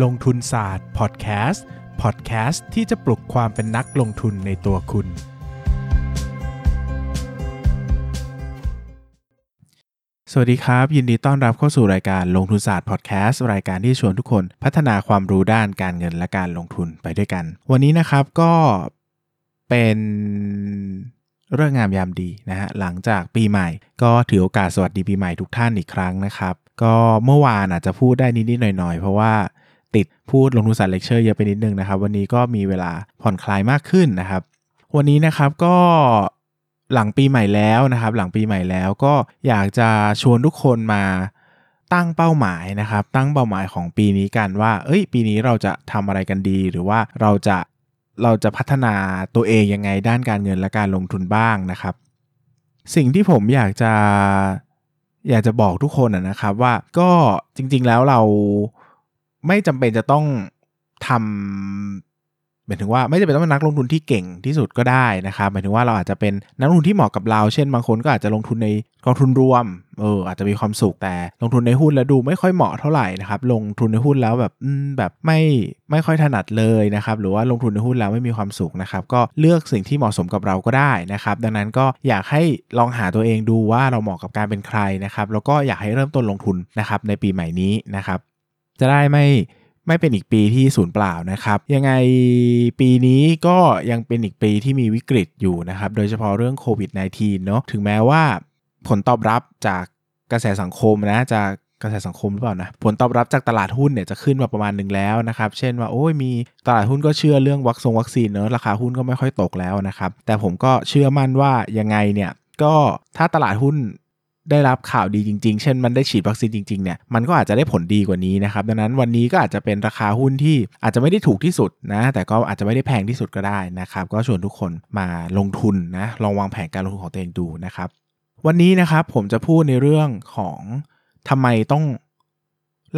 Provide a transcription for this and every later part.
ลงทุนศาสตร์พอดแคสต์พอดแคสต์ที่จะปลุกความเป็นนักลงทุนในตัวคุณ สวัสดีครับ ยินดีต้อนรับเข้าสู่รายการลงทุนศาสตร์พอดแคสต์รายการที่ชวนทุกคนพัฒนาความรู้ด้านการเงินและการลงทุนไปด้วยกัน วันนี้นะครับก็เป็นเรื่องงามยามดีนะฮะหลังจากปีใหม่ ก็ถือโอกาสสวัสดีปีใหม่ทุกท่านอีกครั้งนะครับ ก็เมื่อวานอาจจะพูดได้นิดๆหน่อยๆ เพราะว่า ติดพูดลงทุนศาสตร์เลคเชอร์เยอะไปนิดนึงนะครับ วันนี้ก็มีเวลาผ่อนคลายมากขึ้นนะครับ วันนี้นะครับก็หลังปีใหม่แล้วนะครับ หลังปีใหม่แล้วก็อยากจะชวนทุกคนมาตั้งเป้าหมายนะครับ ตั้งเป้าหมายของปีนี้กันว่า เอ้ย ปีนี้เราจะทำอะไรกันดี หรือว่าเราจะเราจะพัฒนาตัวเองยังไงด้านการเงินและการลงทุนบ้างนะครับ สิ่งที่ผมอยากจะอยากจะบอกทุกคนนะครับว่าก็จริงๆแล้วเรา ไม่จำเป็นจะต้องทำหมายถึงว่าไม่จำเป็นต้องเป็นนักลงทุนที่เก่งที่สุดก็ได้นะครับหมายถึงว่าเราอาจจะเป็นนักลงทุนที่เหมาะกับเรา เช่นบางคนก็อาจจะลงทุนในกองทุนรวมเอออาจจะมีความสุขแต่ลงทุนในหุ้นแล้วดูไม่ค่อยเหมาะเท่าไหร่นะครับลงทุนในหุ้นแล้วแบบแบบไม่ไม่ค่อยถนัดเลยนะครับหรือว่าลงทุนในหุ้นแล้วไม่มีความสุขนะครับก็เลือกสิ่งที่เหมาะสมกับเราก็ได้นะครับดังนั้นก็อยากให้ลองหาตัวเองดูว่าเราเหมาะกับการเป็นใครนะครับแล้วก็อยากให้เริ่มต้นลงทุนนะครับในปีใหม่นี้นะครับ จะได้ไม่ไม่เป็นอีกปีที่สูญเปล่านะครับ ยังไงปีนี้ก็ยังเป็นอีกปีที่มีวิกฤตอยู่นะครับ โดยเฉพาะเรื่องโควิด -19 เนาะถึงแม้ว่าผลตอบรับจากกระแสสังคมนะจากกระแสสังคมหรือเปล่านะผลตอบรับจากตลาดหุ้นเนี่ยจะขึ้นมาประมาณหนึ่งแล้วนะครับ เช่นว่าโอ้ยมีตลาดหุ้นก็เชื่อเรื่องวัคซงวัคซีนเนอะราคาหุ้นก็ไม่ค่อยตกแล้วนะครับ แต่ผมก็เชื่อมั่นว่ายังไงเนี่ยก็ถ้าตลาดหุ้น ได้รับข่าวดีจริง ๆ เช่นมันได้ฉีดวัคซีนจริงๆเนี่ยมันก็อาจจะได้ผลดีกว่านี้นะครับดังนั้นวันนี้ก็อาจจะเป็นราคาหุ้นที่อาจจะไม่ได้ถูกที่สุดนะแต่ก็อาจจะไม่ได้แพงที่สุดก็ได้นะครับก็ชวนทุกคนมาลงทุนนะลองวางแผนการลงทุนของตัวเองดูนะครับวันนี้นะครับผมจะพูดในเรื่องของทำไมต้อง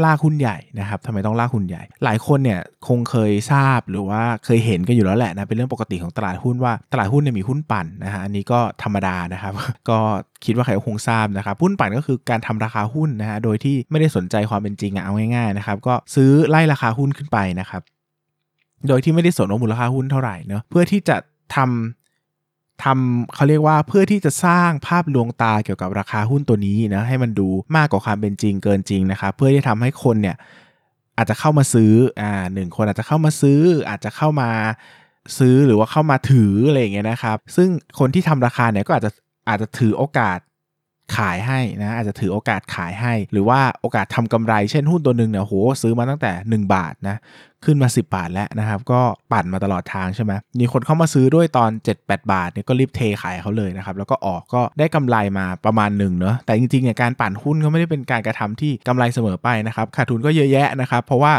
ล่าหุ้นใหญ่นะครับทำไมต้องล่าหุ้นใหญ่ หลายคนเนี่ยคงเคยทราบหรือว่าเคยเห็นกันอยู่แล้วแหละนะเป็นเรื่องปกติของตลาดหุ้นว่าตลาดหุ้นเนี่ยมีหุ้นปั่นนะฮะอันนี้ก็ธรรมดานะครับ ก็คิดว่าใครก็คงทราบนะครับหุ้นปั่นก็คือการทำราคาหุ้นนะฮะโดยที่ไม่ได้สนใจความเป็นจริงอะเอาง่ายๆนะครับก็ซื้อไล่ราคาหุ้นขึ้นไปนะครับโดยที่ไม่ได้สนว่ามูลค่าหุ้นเท่าไหร่เนาะเพื่อที่จะทำ ทำเขาเรียกว่าเพื่อที่จะสร้างภาพลวงตาเกี่ยวกับราคาหุ้นตัวนี้นะให้มันดูมากกว่าความเป็นจริงเกินจริงนะครับเพื่อที่ทำให้คนเนี่ยอาจจะเข้ามาซื้ออ่าหนึ่งคนอาจจะเข้ามาซื้อ อาจจะเข้ามาซื้อหรือว่าเข้ามาถืออะไรอย่างเงี้ยนะครับ ซึ่งคนที่ทำราคาเนี่ยก็อาจจะอาจจะถือโอกาส ขายให้นะอาจจะถือโอกาสขายให้ หรือว่าโอกาสทำกำไรเช่นหุ้นตัวหนึ่งเนี่ยโหซื้อมาตั้งแต่ 1 บาทนะขึ้นมา 10 บาทแล้วนะครับ ก็ปั่นมาตลอดทางใช่ไหมมีคนเข้ามาซื้อด้วยตอน 7-8 บาทเนี่ยก็รีบเทขายเขาเลยนะครับ แล้วก็ออกก็ได้กำไรมาประมาณหนึ่งเนาะแต่จริงๆเนี่ยการปั่นหุ้นก็ไม่ได้เป็นการกระทำที่กำไรเสมอไปนะครับขาดทุนก็เยอะแยะนะครับ เพราะว่า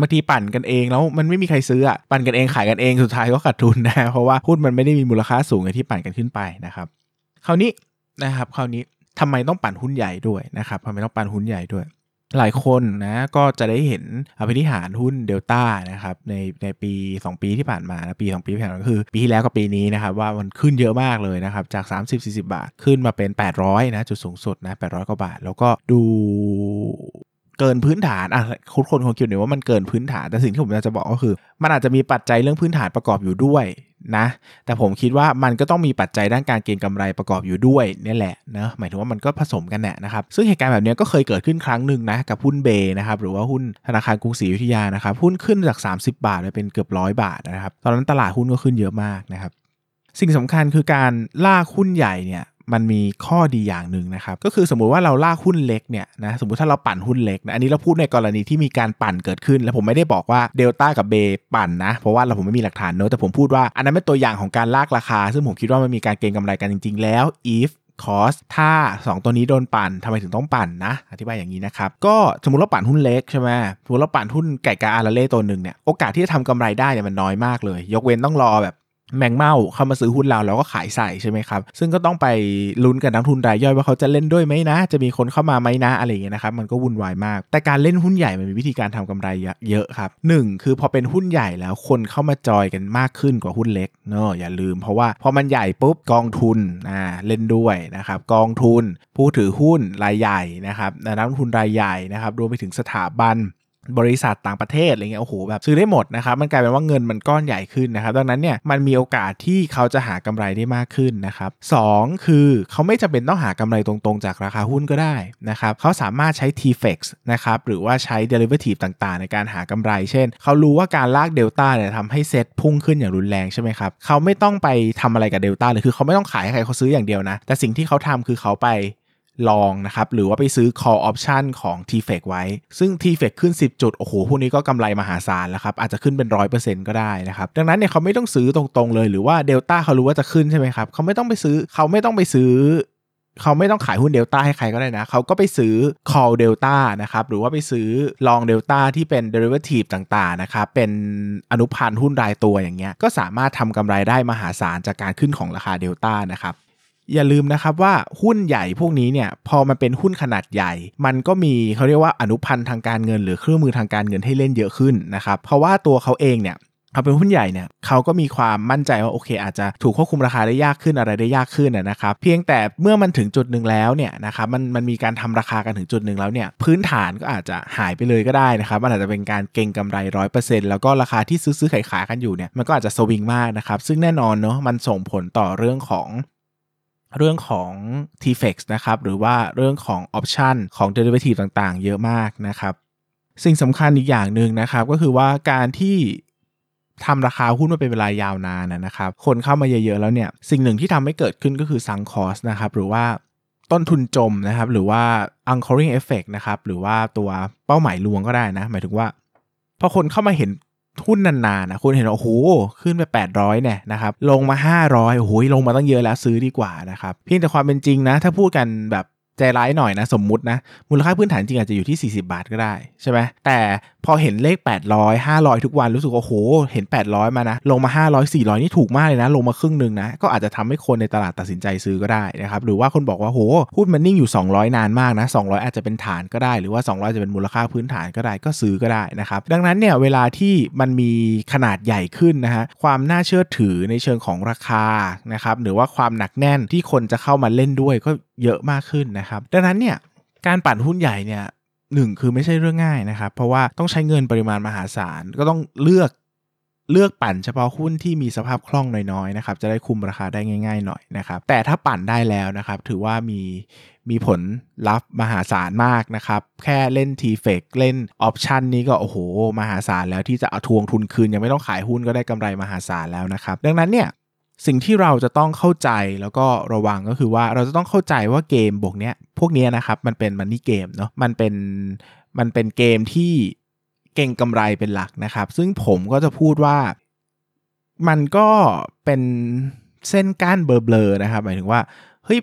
บางทีปั่นกันเองแล้วมันไม่มีใครซื้อปั่นกันเองขายกันเองสุดท้ายก็ขาดทุนนะเพราะว่าหุ้นมันไม่ได้มีมูลค่าสูงอย่างที่ปั่นกันขึ้นไปนะครับคราวนี้นะครับคราวนี้ ทำไมต้องปั่นหุ้นใหญ่ด้วยนะครับทำไมต้องปั่นหุ้นใหญ่ด้วย หลายคนนะก็จะได้เห็นอภินิหารหุ้นเดลต้านะครับในในปี 2 ปีที่ผ่านมานะปี 2 ปีที่ผ่านมาก็คือ ปีที่แล้วกับปีนี้นะครับว่ามันขึ้นเยอะมากเลยนะครับจาก 30-40 บาท ขึ้นมาเป็น 800นะจุดสูงสุดนะ800กว่าบาท แล้วก็ดูเกินพื้นฐานอะคุณคนคงคิดเนี่ยว่ามันเกินพื้นฐานแต่สิ่งที่ผมอยากจะบอกก็คือ มันอาจจะมีปัจจัยเรื่องพื้นฐานประกอบอยู่ด้วย นะแต่ผมคิดว่ามันก็ต้องมีปัจจัยด้านการเก็งกำไรประกอบอยู่ด้วยนี่แหละนะหมายถึงว่ามันก็ผสมกันแหละนะครับซึ่งเหตุการณ์แบบนี้ก็เคยเกิดขึ้นครั้งหนึ่งนะกับหุ้นเบนะครับหรือว่าหุ้นธนาคารกรุงศรีอยุธยานะครับหุ้นขึ้นจาก 30 บาทไปเป็นเกือบร้อยบาทนะครับตอนนั้นตลาดหุ้นก็ขึ้นเยอะมากนะครับสิ่งสำคัญคือการลากหุ้นใหญ่เนี่ย มันมีข้อดีอย่างหนึ่งนะครับ ก็คือสมมุติว่าเราลากหุ้นเล็กเนี่ยนะสมมุติถ้าเราปั่นหุ้นเล็กนะอันนี้เราพูดในกรณีที่มีการปั่นเกิดขึ้น แล้วผมไม่ได้บอกว่าเดลต้ากับเบปั่นนะเพราะว่าเราผมไม่มีหลักฐานเนอะแต่ผมพูดว่าอันนั้นเป็นตัวอย่างของการลากราคา ซึ่งผมคิดว่ามันมีการเก็งกำไรกันจริง ๆ แล้ว if คอสถ้า 2 ตัวนี้โดนปั่นทำไมถึงต้องปั่นนะ อธิบายอย่างนี้นะครับ ก็สมมติเราปั่นหุ้นเล็กใช่ไหมสมมติเราปั่นหุ้นไก่กาอาราเล่ตัวหนึ่งเนี่ยโอกาสที่จะทำกำไรได้เนี่ยมันน้อยมากเลย ยกเว้นต้องรอแบบ แมงเม่าเข้ามาซื้อหุ้นเราเราก็ขายใส่ใช่ไหมครับ ซึ่งก็ต้องไปลุ้นกับนักทุนรายย่อยว่าเขาจะเล่นด้วยไหมนะ จะมีคนเข้ามาไหมนะอะไรอย่างเงี้ยนะครับ มันก็วุ่นวายมาก แต่การเล่นหุ้นใหญ่มันมีวิธีการทำกำไรเยอะครับหนึ่งคือพอเป็นหุ้นใหญ่แล้วคนเข้ามาจอยกันมากขึ้นกว่าหุ้นเล็กเนอะอย่าลืม เพราะว่าพอมันใหญ่ปุ๊บกองทุนอ่าเล่นด้วยนะครับกองทุน ผู้ถือหุ้นรายใหญ่นะครับนักทุนรายใหญ่นะครับรวมไปถึงสถาบัน บริษัทต่างประเทศอะไรเงี้ยโอ้โหแบบซื้อได้หมดนะครับมันกลายเป็นว่าเงินมันก้อนใหญ่ขึ้นนะครับดังนั้นเนี่ยมันมีโอกาสที่เขาจะหากำไรได้มากขึ้นนะครับสคือเขาไม่จำเป็นต้องหากำไรตรงๆ จากราคาหุ้นก็ได้นะครับเขาสามารถใช้ TFX นะครับหรือว่าใช้ derivative ต่างๆ ในการหากำไร เช่น เขารู้ว่าการลากเดลต้าเนี่ยทำให้เซ็ตพุ่งขึ้นอย่างรุนแรงใช่ไหมครับเขาไม่ต้องไปทำอะไรกับเดลต้าเลยคือเขาไม่ต้องขายให้ใครเขาซื้ออย่างเดียวนะแต่สิ่งที่เขาทำคือเขาไป ลองนะครับ หรือว่าไปซื้อ call option ของ t f e c ไว้ ซึ่ง t f e c ขึ้น 10 จุด โอ้โห พวกนี้ก็กำไรมหาศาลแล้วครับ อาจจะขึ้นเป็น 100%ก็ได้นะครับ ดังนั้นเนี่ยเขาไม่ต้องซื้อตรงๆเลย หรือว่าเดลต้าเขารู้ว่าจะขึ้นใช่ไหมครับ เขาไม่ต้องไปซื้อ เขาไม่ต้องไปซื้อเขาไม่ต้องขายหุ้นเดลต้าให้ใครก็ได้นะ เขาก็ไปซื้อ call เดลต้านะครับ หรือว่าไปซื้อลองเดลต้าที่เป็น derivative ต่างๆ นะครับ เป็นอนุพันธ์หุ้นรายตัวอย่างเงี้ย ก็สามารถทำกำไรได้มหาศาลจากการขึ้นของราคาเดลต้านะครับ อย่าลืมนะครับว่าหุ้นใหญ่พวกนี้เนี่ยพอมันเป็นหุ้นขนาดใหญ่ มันก็มีเขาเรียกว่าอนุพันธ์ทางการเงิน หรือเครื่องมือทางการเงินให้เล่นเยอะขึ้นนะครับเพราะว่าตัวเขาเองเนี่ยเขาเป็นหุ้นใหญ่เนี่ยเขาก็มีความมั่นใจว่าโอเค อาจจะถูกควบคุมราคาได้ยากขึ้นอะไรได้ยากขึ้นนะครับเพียงแต่เมื่อมันถึงจุดหนึ่งแล้วเนี่ยนะครับมันมันมีการทำราคากันถึงจุดหนึ่งแล้วเนี่ยพื้นฐานก็อาจจะหายไปเลยก็ได้นะครับมันอาจจะเป็นการเก็งกำไรร้อยเปอร์เซ็นต์แล้วก็ราคาที่ซื้อซื้อขายขายกันอยู่เนี่ยมันก็อาจจะสวิงมากนะครับซึ่งแน่นอนเนาะมันส่งผลต่อเรื่องของ เรื่องของ t-fex นะครับ หรือว่าเรื่องของ option ของ derivative ต่างๆ เยอะมากนะครับ สิ่งสำคัญอีกอย่างหนึ่งนะครับ ก็คือว่าการที่ทำราคาหุ้นมาเป็นเวลายาวนานนะครับ คนเข้ามาเยอะๆแล้วเนี่ย สิ่งหนึ่งที่ทำให้เกิดขึ้นก็คือ sunk cost นะครับ หรือว่าต้นทุนจมนะครับ หรือว่า anchoring effect นะครับ หรือว่าตัวเป้าหมายลวงก็ได้นะ หมายถึงว่า พอคนเข้ามาเห็น หุ้นนานๆนะคุณเห็นโอ้โหขึ้นไป 800เนี่ยนะครับลงมา 500โอ้โหลงมาตั้งเยอะแล้วซื้อดีกว่านะครับเพียงแต่ความเป็นจริงนะ ถ้าพูดกันแบบ ใจร้ายหน่อยนะสมมุตินะ มูลค่าพื้นฐานจริงอาจจะอยู่ที่ 40 บาทก็ได้ใช่ไหมแต่พอเห็นเลข 800 500 ทุกวันรู้สึกว่าโอ้โหเห็น 800 มานะ ลงมา 500 400 นี่ถูกมากเลยนะ ลงมาครึ่งหนึ่งนะ ก็อาจจะทำให้คนในตลาดตัดสินใจซื้อก็ได้นะครับ หรือว่าคนบอกว่าโหหุ้นมันนิ่งอยู่ 200 นานมากนะ 200 อาจจะเป็นฐานก็ได้ หรือว่า 200 จะเป็นมูลค่าพื้นฐานก็ได้ก็ซื้อก็ได้นะครับ ดังนั้นเนี่ยเวลาที่มันมีขนาดใหญ่ขึ้นนะฮะความน่าเชื่อถือในเชิงของราคานะครับหรือว่าความหนักแน่นที่คนจะเข้ามาเล่นด้วยก็เยอะมากขึ้นนะครับ ดังนั้นเนี่ยการปั่นหุ้นใหญ่เนี่ยหนึ่งคือไม่ใช่เรื่องง่ายนะครับ เพราะว่าต้องใช้เงินปริมาณมหาศาลก็ต้องเลือกเลือกปั่นเฉพาะหุ้นที่มีสภาพคล่องน้อยๆนะครับจะได้คุมราคาได้ง่าย ๆ หน่อยนะครับ แต่ถ้าปั่นได้แล้วนะครับ ถือว่ามีมีผลลัพธ์มหาศาลมากนะครับ แค่เล่นทีเฟกเล่นออปชันนี้ก็โอ้โห มหาศาลแล้วที่จะเอาทวงทุนคืน ยังไม่ต้องขายหุ้นก็ได้กำไรมหาศาลแล้วนะครับ ดังนั้นเนี่ย สิ่งที่เราจะต้องเข้าใจแล้วก็ระวังก็คือว่าเราจะต้องเข้าใจว่าเกมบวกเนี้ยพวกนี้นะครับมันเป็นมันนี่เกมเนาะมันเป็นมันเป็นเกมที่เก่งกำไรเป็นหลักนะครับ ซึ่งผมก็จะพูดว่ามันก็เป็นเส้นก้านเบลอๆนะครับ หมายถึงว่าเฮ้ย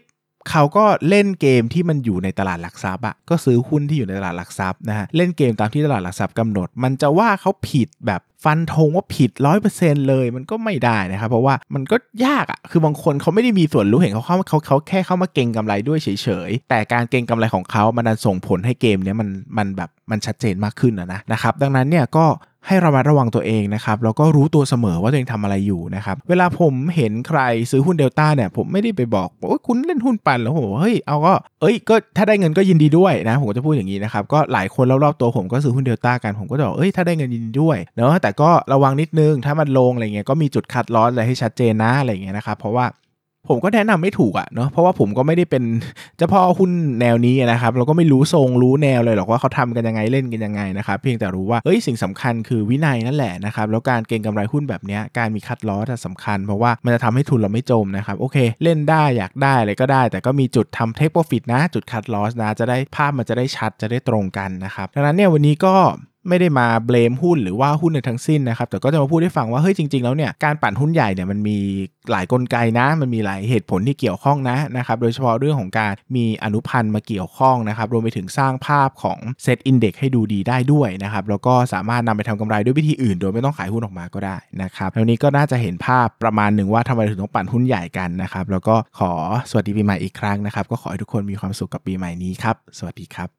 เขาก็เล่นเกมที่มันอยู่ในตลาดหลักทรัพย์อะก็ซื้อหุ้นที่อยู่ในตลาดหลักทรัพย์นะฮะเล่นเกมตามที่ตลาดหลักทรัพย์กำหนด มันจะว่าเขาผิดแบบฟันธงว่าผิดร้อยเปอร์เซ็นเลยมันก็ไม่ได้นะครับเพราะว่ามันก็ยากอะ่ะคือบางคนเขาไม่ได้มีส่วนรู้เห็นเขาเข้าเขาเขาแค่เข้ามาเก่งกำไรด้วยเฉยๆ แต่การเก่งกำไรของเขามันส่งผลให้เกมเนี้ยมันมันแบบมันชัดเจนมากขึ้นนะนะครับดังนั้นเนี่ยก็ ให้ระมัดระวังตัวเองนะครับแล้วก็รู้ตัวเสมอว่าตัวเองทำอะไรอยู่นะครับเวลาผมเห็นใครซื้อหุ้นเดลต้าเนี่ยผมไม่ได้ไปบอกว่าคุณเล่นหุ้นปันแล้วผมบอกเฮ้ยเอาก็เอ้ยก็ถ้าได้เงินก็ยินดีด้วยนะผมก็จะพูดอย่างนี้นะครับก็หลายคนรอบๆตัวผมก็ซื้อหุ้นเดลต้ากันผมก็จะบอกเอ้ยถ้าได้เงินยินดีด้วยเนาะแต่ก็ระวังนิดนึงถ้ามันลงอะไรเงี้ยก็มีจุดคัดลอสอะไรให้ชัดเจนนะอะไรเงี้ยนะครับเพราะว่า ผมก็แนะนำไม่ถูกอะเนาะเพราะว่าผมก็ไม่ได้เป็นเจ้าพ่อหุ้นแนวนี้นะครับ เราก็ไม่รู้ทรงรู้แนวเลยหรอกว่าเขาทำกันยังไงเล่นกันยังไงนะครับ เพียงแต่รู้ว่าเฮ้ยสิ่งสำคัญคือวินัยนั่นแหละนะครับแล้วการเก็งกำไรหุ้นแบบนี้การมีคัดล้อสสำคัญ เพราะว่ามันจะทำให้ทุนเราไม่จมนะครับโอเค เล่นได้อยากได้อะไรก็ได้ แต่ก็มีจุดทำเทคโปรฟิตนะ จุดคัดลอสนะจะได้ภาพมันจะได้ชัดจะได้ตรงกันนะครับดังนั้นเนี่ยวันนี้ก็ ไม่ได้มาเบลมหุ้นหรือว่าหุ้นในทั้งสิ้นนะครับ แต่ก็จะมาพูดให้ฟังว่าเฮ้ยจริงๆแล้วเนี่ยการปั่นหุ้นใหญ่เนี่ยมันมีหลายกลไกนะ มันมีหลายเหตุผลที่เกี่ยวข้องนะนะครับโดยเฉพาะเรื่องของการมีอนุพันธ์มาเกี่ยวข้องนะครับรวมไปถึงสร้างภาพของเซตอินเด็กให้ดูดีได้ด้วยนะครับแล้วก็สามารถนำไปทำกำไรด้วยวิธีอื่น โดยไม่ต้องขายหุ้นออกมาก็ได้นะครับแล้วนี้ก็น่าจะเห็นภาพประมาณหนึ่งว่าทำไมถึงต้องปั่นหุ้นใหญ่กันนะครับแล้วก็ขอสวัสดีปีใหม่อีกครั้งนะครับก็ขอให้ทุกคนมีความสุขกับปีใหม่นี้ครับสวัสดีครับ